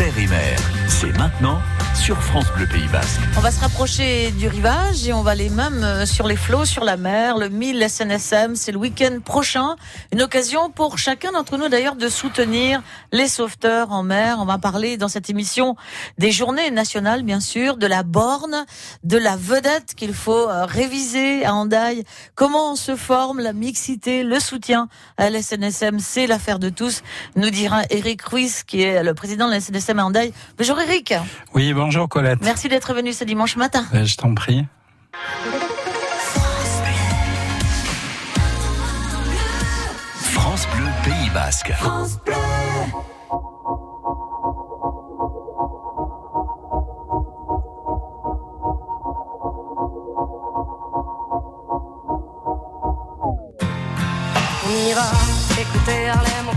terre. C'est maintenant sur France Bleu Pays Basque. On va se rapprocher du rivage et on va aller même euh, sur les flots, sur la mer, le 1000 SNSM. C'est le week-end prochain. Une occasion pour chacun d'entre nous d'ailleurs de soutenir les sauveteurs en mer. On va parler dans cette émission des journées nationales, bien sûr, de la borne, de la vedette qu'il faut euh, réviser à Andaille. Comment on se forme, la mixité, le soutien à la SNSM, c'est l'affaire de tous, nous dira Eric Ruiz, qui est le président de la SNSM à Andaille. Bonjour Eric. Oui, bonjour Colette. Merci d'être venu ce dimanche matin. Euh, Je t'en prie. France Bleu Pays Basque. On ira écouter Harlem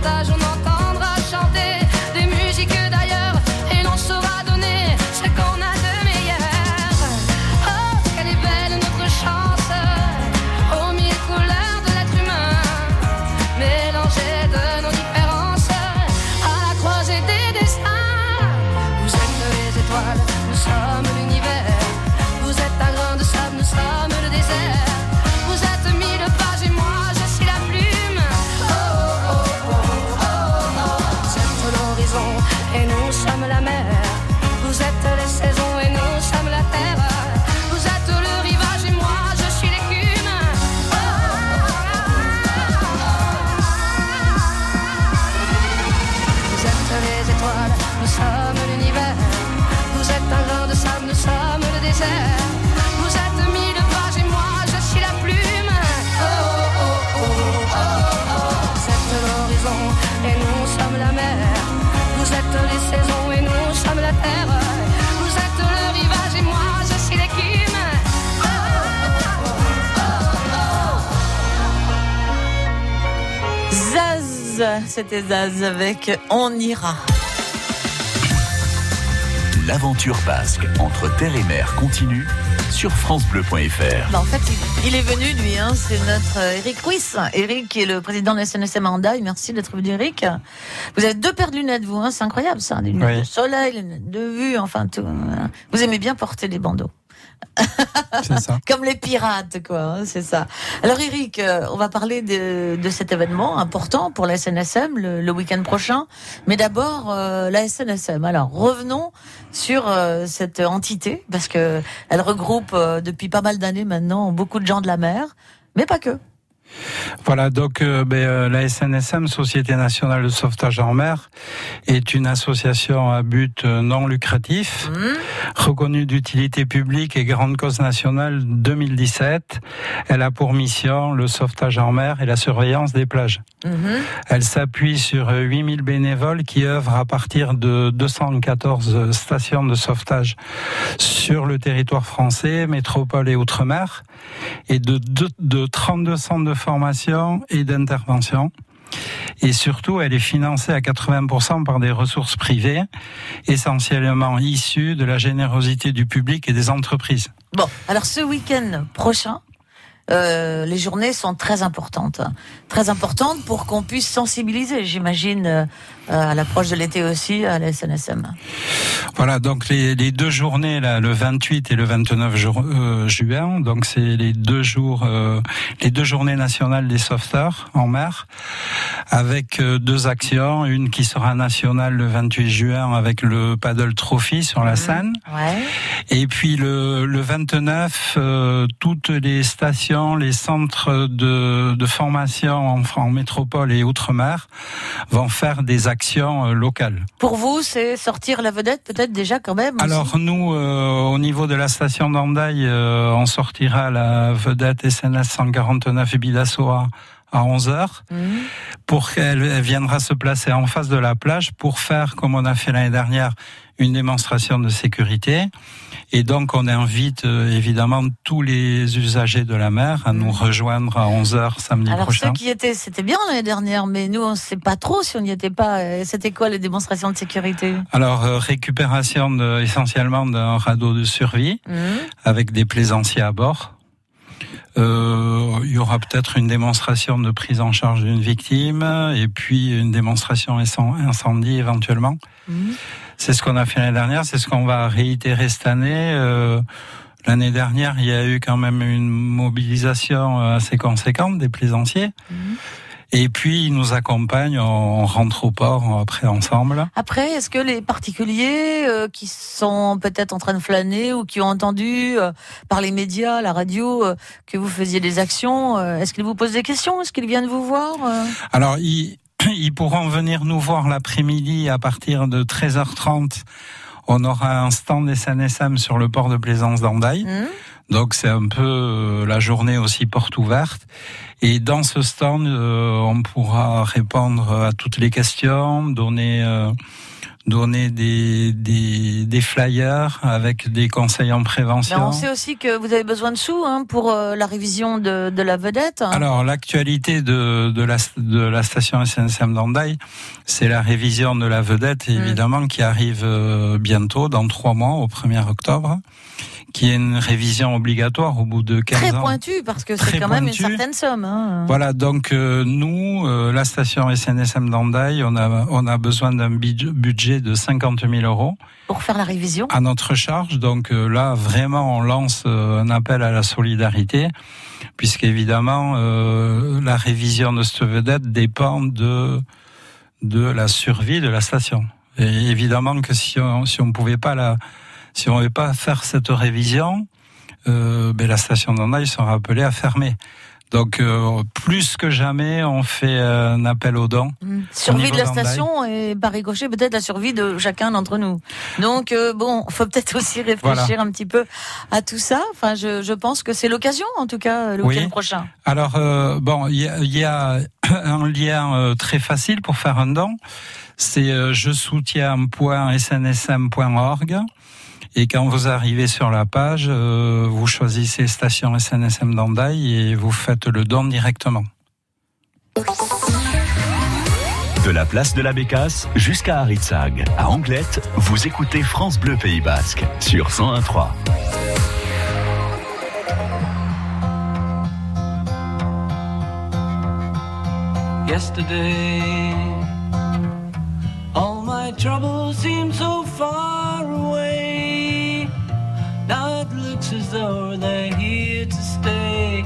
qui se c'était Zaz avec On ira. L'aventure basque entre terre et mer continue sur francebleu.fr. Bah, en fait, il, est venu, lui, hein, c'est notre euh, Eric Ruiz. Eric qui est le président de la SNSM à Handaï. Merci d'être venu, Eric. Vous avez deux paires de lunettes, vous, hein, c'est incroyable ça. Des lunettes Oui. de soleil, des lunettes de vue, enfin tout. hein. Vous aimez bien porter des bandeaux. Ça. Comme les pirates, quoi, hein, c'est ça. Alors Eric, euh, on va parler de, de cet événement important pour la SNSM le, le week-end prochain. Mais d'abord, euh, la SNSM. Alors revenons sur euh, cette entité, parce que elle regroupe euh, depuis pas mal d'années maintenant beaucoup de gens de la mer, mais pas que. Voilà, donc euh, ben, euh, la SNSM, Société nationale de sauvetage en mer, est une association à but euh, non lucratif, Hmm reconnue d'utilité publique et grande cause nationale 2017. Elle a pour mission le sauvetage en mer et la surveillance des plages. Mhm. Elle s'appuie sur euh, 8000 bénévoles qui œuvrent à partir de 214 stations de sauvetage sur le territoire français, métropole et outre-mer, et de, de, de 32 centres de formation et d'intervention. Et surtout, elle est financée à 80% par des ressources privées, essentiellement issues de la générosité du public et des entreprises. Bon, alors ce week-end prochain, euh, les journées sont très importantes, très importantes pour qu'on puisse sensibiliser, j'imagine, euh, à l'approche de l'été aussi à la SNSM. Voilà, donc les, les, deux journées, là, le 28 et le 29 euh, juin, donc c'est les deux jours, euh, les deux journées nationales des sauveteurs en mer, avec euh, deux actions, une qui sera nationale le 28 juin avec le paddle trophy sur la mmh. Seine, ouais. et puis le, le 29, toutes les stations, les centres de, de formation en, en métropole et outre-mer vont faire des actions locales. Pour vous, c'est sortir la vedette peut-être déjà quand même Alors nous, euh, au niveau de la station d'Andaï, euh, on sortira la vedette SNS 149 Bidassoa à 11h mhm. pour qu'elle viendra se placer en face de la plage pour faire, comme on a fait l'année dernière, une démonstration de sécurité. Et donc, on invite euh, évidemment tous les usagers de la mer à nous rejoindre à 11h samedi Alors, prochain. Ceux qui étaient, c'était bien l'année dernière, mais nous, on ne sait pas trop si on n'y était pas. Euh, c'était quoi les démonstrations de sécurité Alors, euh, récupération de, essentiellement d'un radeau de survie mmh. avec des plaisanciers à bord. Euh, il y aura peut-être une démonstration de prise en charge d'une victime et puis une démonstration incendie éventuellement. Mmh. C'est ce qu'on a fait l'année dernière, c'est ce qu'on va réitérer cette année. Euh, l'année dernière, il y a eu quand même une mobilisation assez conséquente des plaisanciers. Mmh. Et puis, ils nous accompagnent, on rentre au port après ensemble. Après, est-ce que les particuliers euh, qui sont peut-être en train de flâner ou qui ont entendu euh, par les médias, la radio, euh, que vous faisiez des actions, est-ce qu'ils vous posent des questions Est-ce qu'ils viennent vous voir Alors, ils, ils pourront venir nous voir l'après-midi à partir de 13h30. On aura un stand des SNSM sur le port de plaisance d'Andaï. Mmh. Donc c'est un peu la journée aussi porte ouverte. Et dans ce stand, euh, on pourra répondre à toutes les questions, donner euh, donner des, des, des, flyers avec des conseils en prévention. on sait aussi que vous avez besoin de sous hein, pour euh, la révision de, de, la vedette. Alors l'actualité de, de, la, de la station SNCM d'Andaï, c'est la révision de la vedette, mm. évidemment, qui arrive bientôt, dans trois mois, au 1er octobre qui est une révision obligatoire au bout de 15 ans. Très pointu, parce que c'est quand même une certaine somme. Hein. Voilà, donc euh, nous, euh, la station SNSM d'Andaï, on a, on a besoin d'un budget de 50 000 euros. Pour faire la révision À notre charge, donc euh, là, vraiment, on lance un appel à la solidarité, puisqu'évidemment, la révision de cette vedette dépend de, de la survie de la station. Et évidemment que si on si on pouvait pas la si on ne veut pas faire cette révision, euh, ben la station d'Andaï sera appelée à fermer. Donc euh, plus que jamais, on fait un appel aux dents. Mmh. Survie de la station et par ricochet peut-être la survie de chacun d'entre nous. Donc euh, bon, faut peut-être aussi réfléchir un petit peu à tout ça. Enfin, je, je pense que c'est l'occasion en tout cas le week-end prochain. Alors euh, bon, il y, y a, un lien euh, très facile pour faire un don. C'est je soutiens.snsm.org. Et quand vous arrivez sur la page, euh, vous choisissez station SNSM d'Andaï et vous faites le don directement. De la place de la Bécasse jusqu'à Aritzag, à Anglette, vous écoutez France Bleu Pays Basque sur 101.3. Yesterday, all my troubles seem so far it looks as though they're here to stay.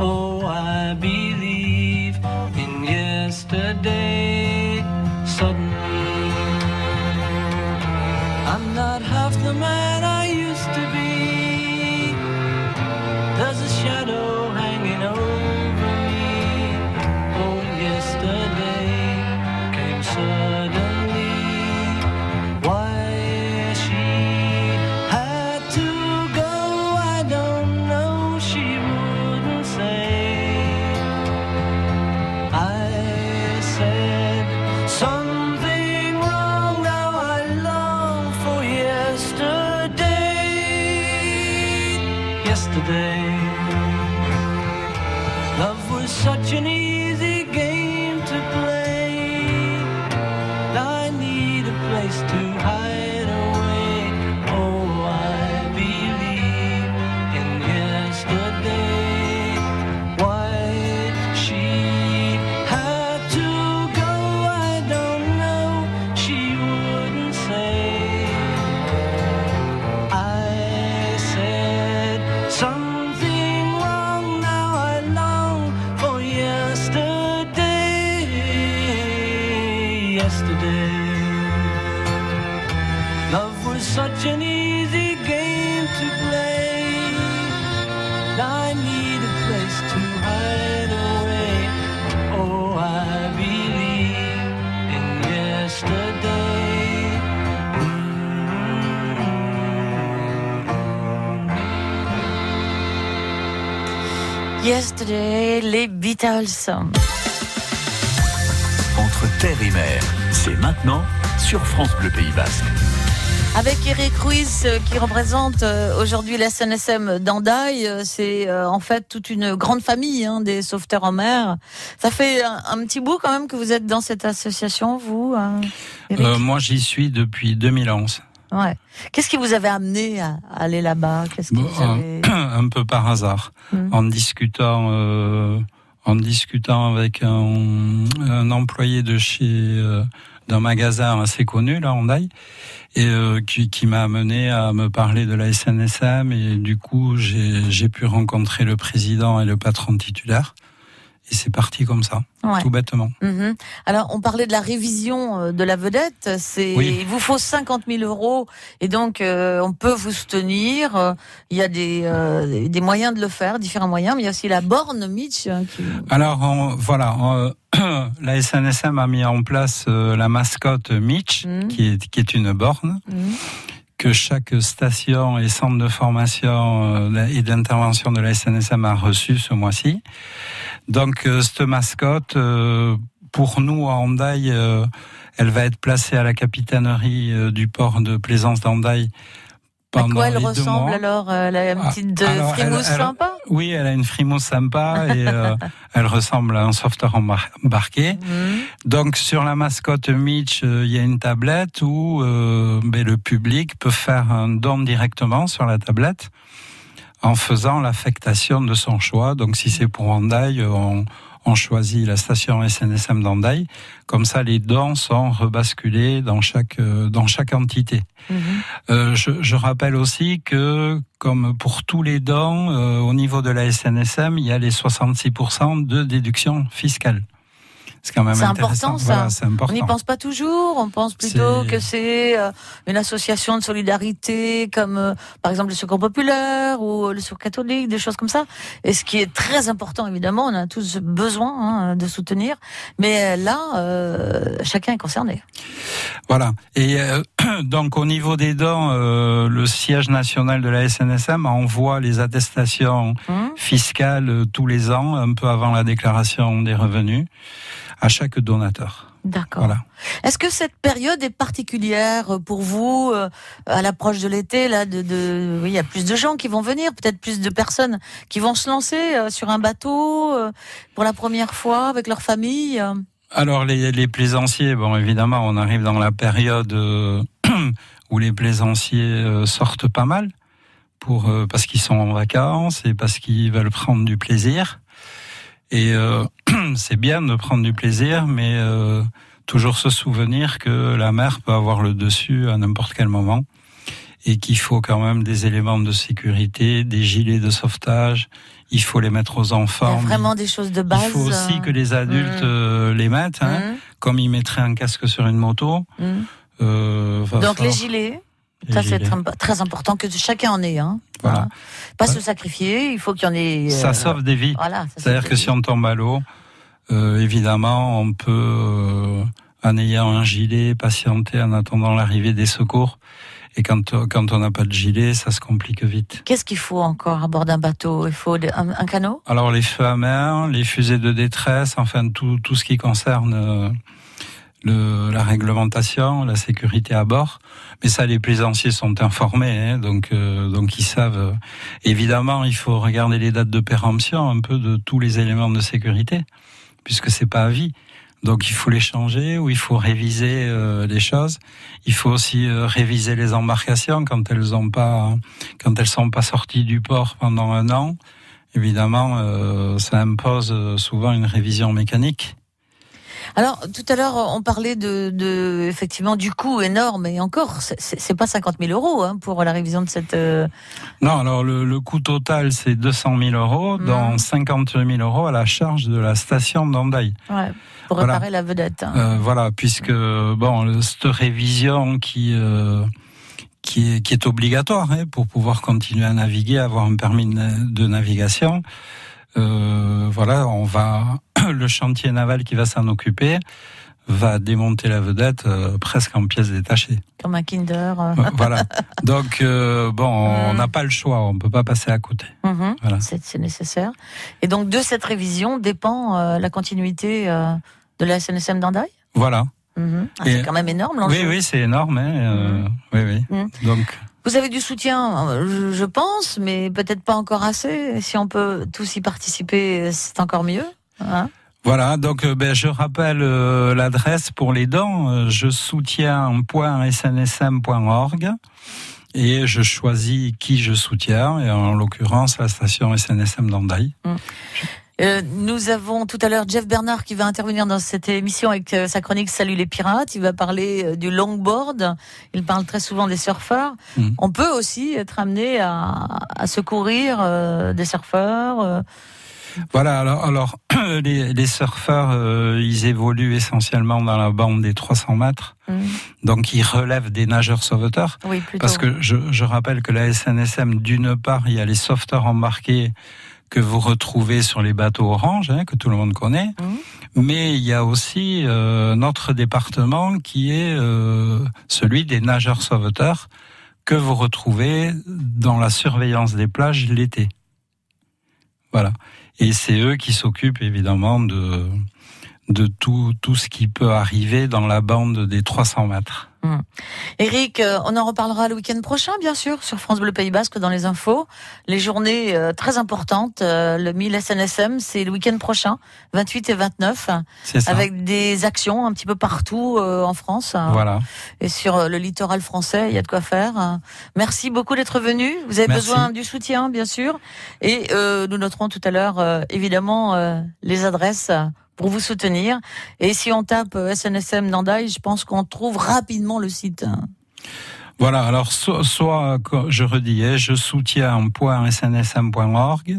Oh, I believe in yesterday. Suddenly, I'm not half the man love was such an easy Yesterday, les Beatles. Entre terre et mer, c'est maintenant sur France Bleu Pays Basque. Avec Eric Ruiz euh, qui représente euh, aujourd'hui la SNSM d'Andaï, euh, c'est en fait toute une grande famille hein, des sauveteurs en mer. Ça fait un, un petit bout quand même que vous êtes dans cette association, vous, Eric? Euh, moi, j'y suis depuis 2011. Ouais. Qu'est-ce qui vous avait amené à aller là-bas? Qu'est-ce Bon, un peu par hasard, Mhm. en discutant, euh, en discutant avec un, un employé de chez euh, d'un magasin assez connu là en Daï, et euh, qui, qui m'a amené à me parler de la SNSM et du coup j'ai j'ai pu rencontrer le président et le patron titulaire et c'est parti comme ça, Ouais. tout bêtement. Mhm. Alors, on parlait de la révision euh, de la vedette. C'est, Oui. il vous faut 50 000 euros et donc euh, on peut vous soutenir. Il y a des euh, des moyens de le faire, différents moyens, mais il y a aussi la borne Mitch. hein, qui... Alors on- voilà, on- la SNSM a mis en place euh, la mascotte Mitch, Mhm. qui est qui est une borne. Mhm. que chaque station et centre de formation et d'intervention de la SNSM a reçu ce mois-ci. Donc euh, cette mascotte, euh, pour nous à Hendaye, euh, elle va être placée à la capitainerie du port de Plaisance d'Hendaye À quoi elle ressemble alors euh, Elle a une Ah, petite alors, frimousse elle- sympa? Oui, elle a une frimousse sympa et euh, elle ressemble à un sauveteur embar- embarqué. Mhm. Donc sur la mascotte Mitch, euh, il y a une tablette où ben, le public peut faire un don directement sur la tablette en faisant l'affectation de son choix. Donc si c'est pour euh, on, on choisit la station SNSM d'Hendaye. Comme ça, les dons sont rebasculés dans chaque euh, dans chaque entité. Mhm. Euh, je, je rappelle aussi que, comme pour tous les dons, euh, au niveau de la SNSM, il y a les 66% de déduction fiscale. C'est quand même important, ça. Voilà, c'est On important. n'y pense pas toujours. On pense plutôt que c'est euh, une association de solidarité, comme euh, par exemple le Secours populaire ou euh, le Secours catholique, des choses comme ça. Et ce qui est très important, évidemment, on a tous besoin hein, de soutenir. Mais là, euh, chacun est concerné. Voilà. Et euh, donc au niveau des dons, euh, le siège national de la SNSM envoie les attestations Hum fiscales tous les ans, un peu avant la déclaration des revenus, à chaque donateur. D'accord. Voilà. Est-ce que cette période est particulière pour vous euh, à l'approche de l'été là de, de oui, il y a plus de gens qui vont venir, peut-être plus de personnes qui vont se lancer euh, sur un bateau euh, pour la première fois avec leur famille. Alors les, les plaisanciers, bon évidemment, on arrive dans la période où les plaisanciers sortent pas mal pour parce qu'ils sont en vacances et parce qu'ils veulent prendre du plaisir. Et euh, c'est bien de prendre du plaisir, mais euh, toujours se souvenir que la mer peut avoir le dessus à n'importe quel moment et qu'il faut quand même des éléments de sécurité, des gilets de sauvetage. Il faut les mettre aux Il y a enfants. vraiment des choses de base. Il faut aussi que les adultes Mm. euh, les mettent, hein, Hum, comme ils mettraient un casque sur une moto. Euh, va Donc les gilets, ça c'est très, important que chacun en ait. Hein. Voilà. Pas Voilà. se sacrifier, il faut qu'il y en ait. euh, Ça sauve des vies. Voilà. C'est-à-dire que si on tombe à l'eau, euh, évidemment, on peut, euh, en ayant un gilet, patienter en attendant l'arrivée des secours. Et quand, quand on n'a pas de gilet, ça se complique vite. Qu'est-ce qu'il faut encore à bord d'un bateau? Il faut un, un canot? Alors les feux à main, les fusées de détresse, enfin tout, tout ce qui concerne la réglementation, la sécurité à bord. Mais ça, les plaisanciers sont informés, hein, donc euh, donc ils savent. évidemment, il faut regarder les dates de péremption un peu de tous les éléments de sécurité, puisque c'est pas à vie. Donc il faut les changer ou il faut réviser euh, les choses. Il faut aussi euh, réviser les embarcations quand elles ont pas, quand elles sont pas sorties du port pendant un an. Évidemment, euh, ça impose euh, souvent une révision mécanique. Alors tout à l'heure, on parlait de, de effectivement du coût énorme et encore, c'est- pas 50 000 euros hein, pour la révision de cette. euh, Non, alors le, le coût total, c'est 200 000 euros, Mhm. dont 50 000 euros à la charge de la station d'Andaï. ouais, pour Voilà. réparer la vedette. hein. Euh, voilà, puisque bon, cette révision qui euh, qui est, qui est obligatoire hein, pour pouvoir continuer à naviguer, avoir un permis de, na- de navigation. Voilà, on va le chantier naval qui va s'en occuper va démonter la vedette euh, presque en pièces détachées. Comme un Kinder. euh. Euh, voilà. Donc euh, bon, on Mhm. n'a pas le choix, on peut pas passer à côté. Mhm. Voilà. C'est nécessaire. Et donc de cette révision dépend euh, la continuité de la SNSM d'Andaï Voilà. Mhm. Ah, C'est quand même énorme l'enjeu. Oui, oui, c'est énorme. Hein, euh, Oui, oui. Mhm. Donc. Vous avez du soutien, je pense, mais peut-être pas encore assez. Si on peut tous y participer, c'est encore mieux. Hein. Voilà, donc euh, ben, je rappelle euh, l'adresse pour les dons. Euh, je soutiens.snsm.org et je choisis qui je soutiens, et en l'occurrence la station SNSM d'Andaï. Euh, nous avons tout à l'heure Jeff Bernard qui va intervenir dans cette émission avec euh, sa chronique Salut les pirates. Il va parler euh, du longboard. Il parle très souvent des surfeurs. Mhm. On peut aussi être amené à, à secourir des surfeurs. Voilà, alors, alors les, les surfeurs, euh, ils évoluent essentiellement dans la bande des 300 mètres, Mhm. donc ils relèvent des nageurs sauveteurs. Oui, plutôt. Parce que je, je rappelle que la SNSM, d'une part, il y a les sauveteurs embarqués que vous retrouvez sur les bateaux orange, hein, que tout le monde connaît, Mhm. mais il y a aussi euh, notre département qui est euh, celui des nageurs sauveteurs que vous retrouvez dans la surveillance des plages l'été. Voilà. Et c'est eux qui s'occupent évidemment de de tout tout ce qui peut arriver dans la bande des 300 mètres. Eric, euh, on en reparlera le week-end prochain, bien sûr, sur France Bleu Pays Basque dans les infos. Les journées euh, très importantes, euh, le 1000 SNSM, c'est le week-end prochain, 28 et 29, C'est ça. avec des actions un petit peu partout euh, en France hein, Voilà. et sur euh, le littoral français. Il y a de quoi faire. hein. Merci beaucoup d'être venu. Vous avez Merci. besoin du soutien, bien sûr, et euh, nous noterons tout à l'heure, euh, évidemment, euh, les adresses. Pour vous soutenir. Et si on tape euh, SNSM Nandaï, je pense qu'on trouve rapidement le site. Voilà, alors so- soit, je redis, hein, je soutiens.snsm.org,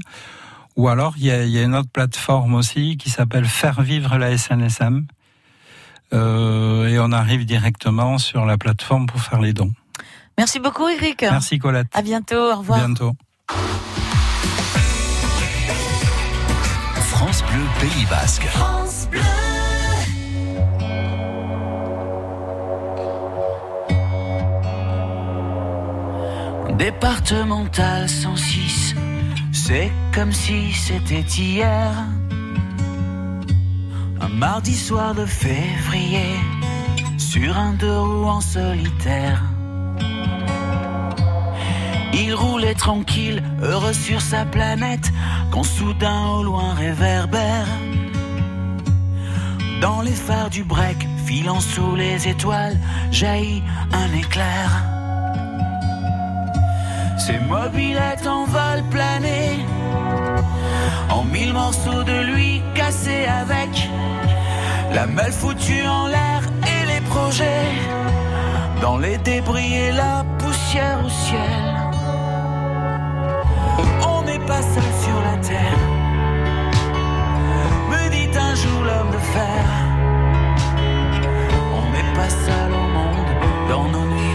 ou alors il y a, il y a une autre plateforme aussi qui s'appelle Faire vivre la SNSM, euh, et on arrive directement sur la plateforme pour faire les dons. Merci beaucoup, Eric. Merci Colette. À bientôt. Au À revoir. bientôt. France Bleu Pays Basque. Départemental 106, c'est comme si c'était hier. Un mardi soir de février, sur un deux roues en solitaire. Il roulait tranquille, heureux sur sa planète, quand soudain au loin réverbère. Dans les phares du break, filant sous les étoiles, jaillit un éclair. Ses mobilettes en vol plané, en mille morceaux de lui cassés avec la meule foutue en l'air et les projets dans les débris et la poussière au ciel. Pas seul sur la terre, me dit un jour l'homme de fer. On n'est pas seul au monde dans nos nuits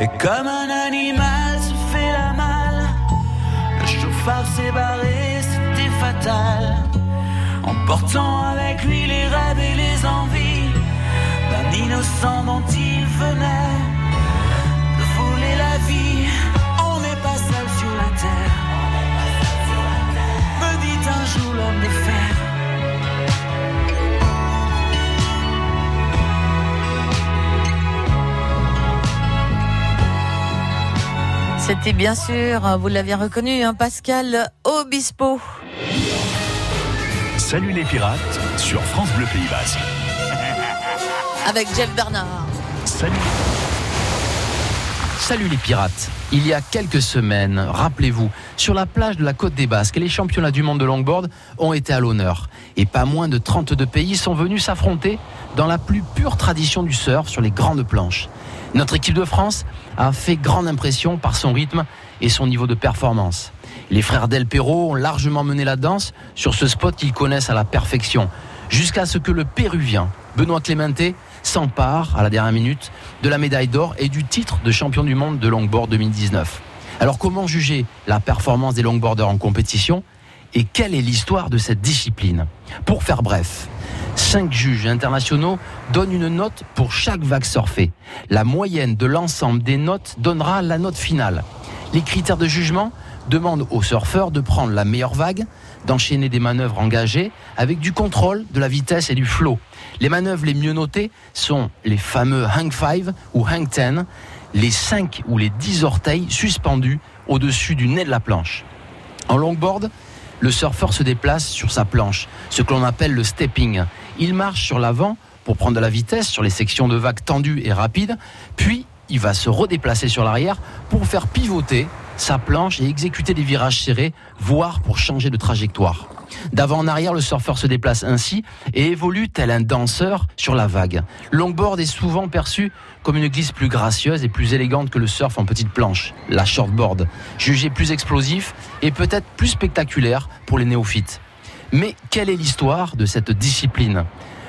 Et comme un animal se fait la malle, le chauffard s'est barré, c'était fatal. Emportant avec lui les rêves et les envies d'un innocent dont il venait de voler la vie. On n'est pas seul sur la terre. Me dit un jour l'homme de fer. C'était bien sûr, vous l'aviez reconnu, hein, Pascal Obispo. Salut les pirates sur France Bleu Pays Basque. Avec Jeff Bernard. Salut. Salut les pirates. Il y a quelques semaines, rappelez-vous, sur la plage de la Côte des Basques, les championnats du monde de longboard ont été à l'honneur. Et pas moins de 32 pays sont venus s'affronter dans la plus pure tradition du surf sur les grandes planches. Notre équipe de France a fait grande impression par son rythme et son niveau de performance. Les frères Del Perro ont largement mené la danse sur ce spot qu'ils connaissent à la perfection, jusqu'à ce que le Péruvien, Benoît Clemente, s'empare à la dernière minute de la médaille d'or et du titre de champion du monde de longboard 2019. Alors comment juger la performance des longboarders en compétition et quelle est l'histoire de cette discipline? Pour faire bref, cinq juges internationaux donnent une note pour chaque vague surfée. La moyenne de l'ensemble des notes donnera la note finale. Les critères de jugement demandent aux surfeurs de prendre la meilleure vague, d'enchaîner des manœuvres engagées avec du contrôle de la vitesse et du flow. Les manœuvres les mieux notées sont les fameux hang 5 ou hang 10, les 5 ou les 10 orteils suspendus au-dessus du nez de la planche. En longboard, le surfeur se déplace sur sa planche, ce que l'on appelle le stepping. Il marche sur l'avant pour prendre de la vitesse sur les sections de vagues tendues et rapides, puis il va se redéplacer sur l'arrière pour faire pivoter sa planche et exécuter des virages serrés, voire pour changer de trajectoire. D'avant en arrière, le surfeur se déplace ainsi et évolue tel un danseur sur la vague. Longboard est souvent perçu comme une glisse plus gracieuse et plus élégante que le surf en petite planche, la shortboard, jugé plus explosif et peut-être plus spectaculaire pour les néophytes. Mais quelle est l'histoire de cette discipline?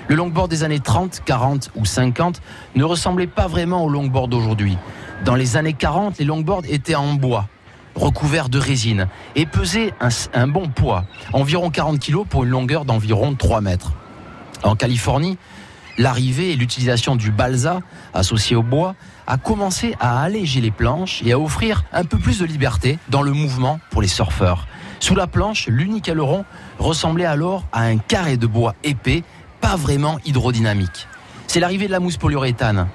Le longboard des années 30, 40 ou 50 ne ressemblait pas vraiment au longboard d'aujourd'hui. Dans les années 40, les longboards étaient en bois, recouverts de résine et pesaient un, bon poids, environ 40 kg pour une longueur d'environ 3 mètres. En Californie, l'arrivée et l'utilisation du balsa associé au bois a commencé à alléger les planches et à offrir un peu plus de liberté dans le mouvement pour les surfeurs. Sous la planche, l'unique aileron ressemblait alors à un carré de bois épais, pas vraiment hydrodynamique. C'est l'arrivée de la mousse polyuréthane,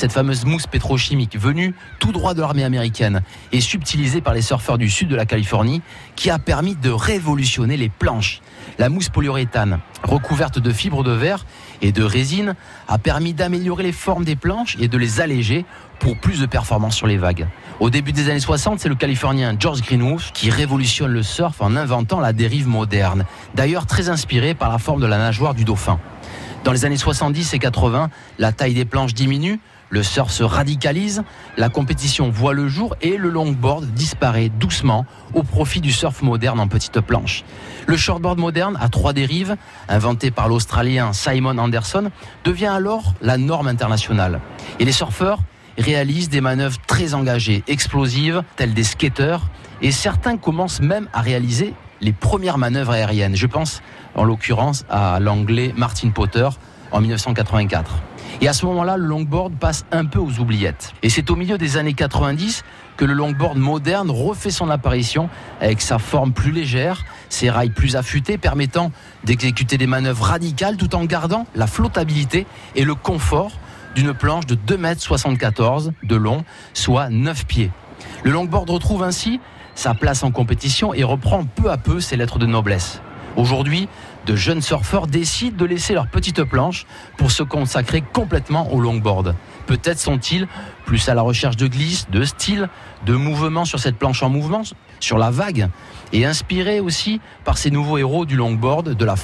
cette fameuse mousse pétrochimique venue tout droit de l'armée américaine et subtilisée par les surfeurs du sud de la Californie, qui a permis de révolutionner les planches. La mousse polyuréthane, recouverte de fibres de verre et de résine, a permis d'améliorer les formes des planches et de les alléger pour plus de performance sur les vagues. Au début des années 60, c'est le Californien George Greenwood qui révolutionne le surf en inventant la dérive moderne, d'ailleurs très inspiré par la forme de la nageoire du dauphin. Dans les années 70 et 80, la taille des planches diminue, le surf se radicalise, la compétition voit le jour et le longboard disparaît doucement au profit du surf moderne en petite planche. Le shortboard moderne à trois dérives, inventé par l'Australien Simon Anderson, devient alors la norme internationale. Et les surfeurs réalisent des manœuvres très engagées, explosives, telles des skateurs, et certains commencent même à réaliser les premières manœuvres aériennes. Je pense en l'occurrence à l'anglais Martin Potter en 1984. Et à ce moment-là, le longboard passe un peu aux oubliettes. Et c'est au milieu des années 90 que le longboard moderne refait son apparition avec sa forme plus légère, ses rails plus affûtés permettant d'exécuter des manœuvres radicales tout en gardant la flottabilité et le confort d'une planche de 2,74 m de long, soit 9 pieds. Le longboard retrouve ainsi sa place en compétition et reprend peu à peu ses lettres de noblesse. Aujourd'hui, de jeunes surfeurs décident de laisser leur petite planche pour se consacrer complètement au longboard. Peut-être sont-ils plus à la recherche de glisse, de style, de mouvement sur cette planche en mouvement, sur la vague, et inspirés aussi par ces nouveaux héros du longboard, de la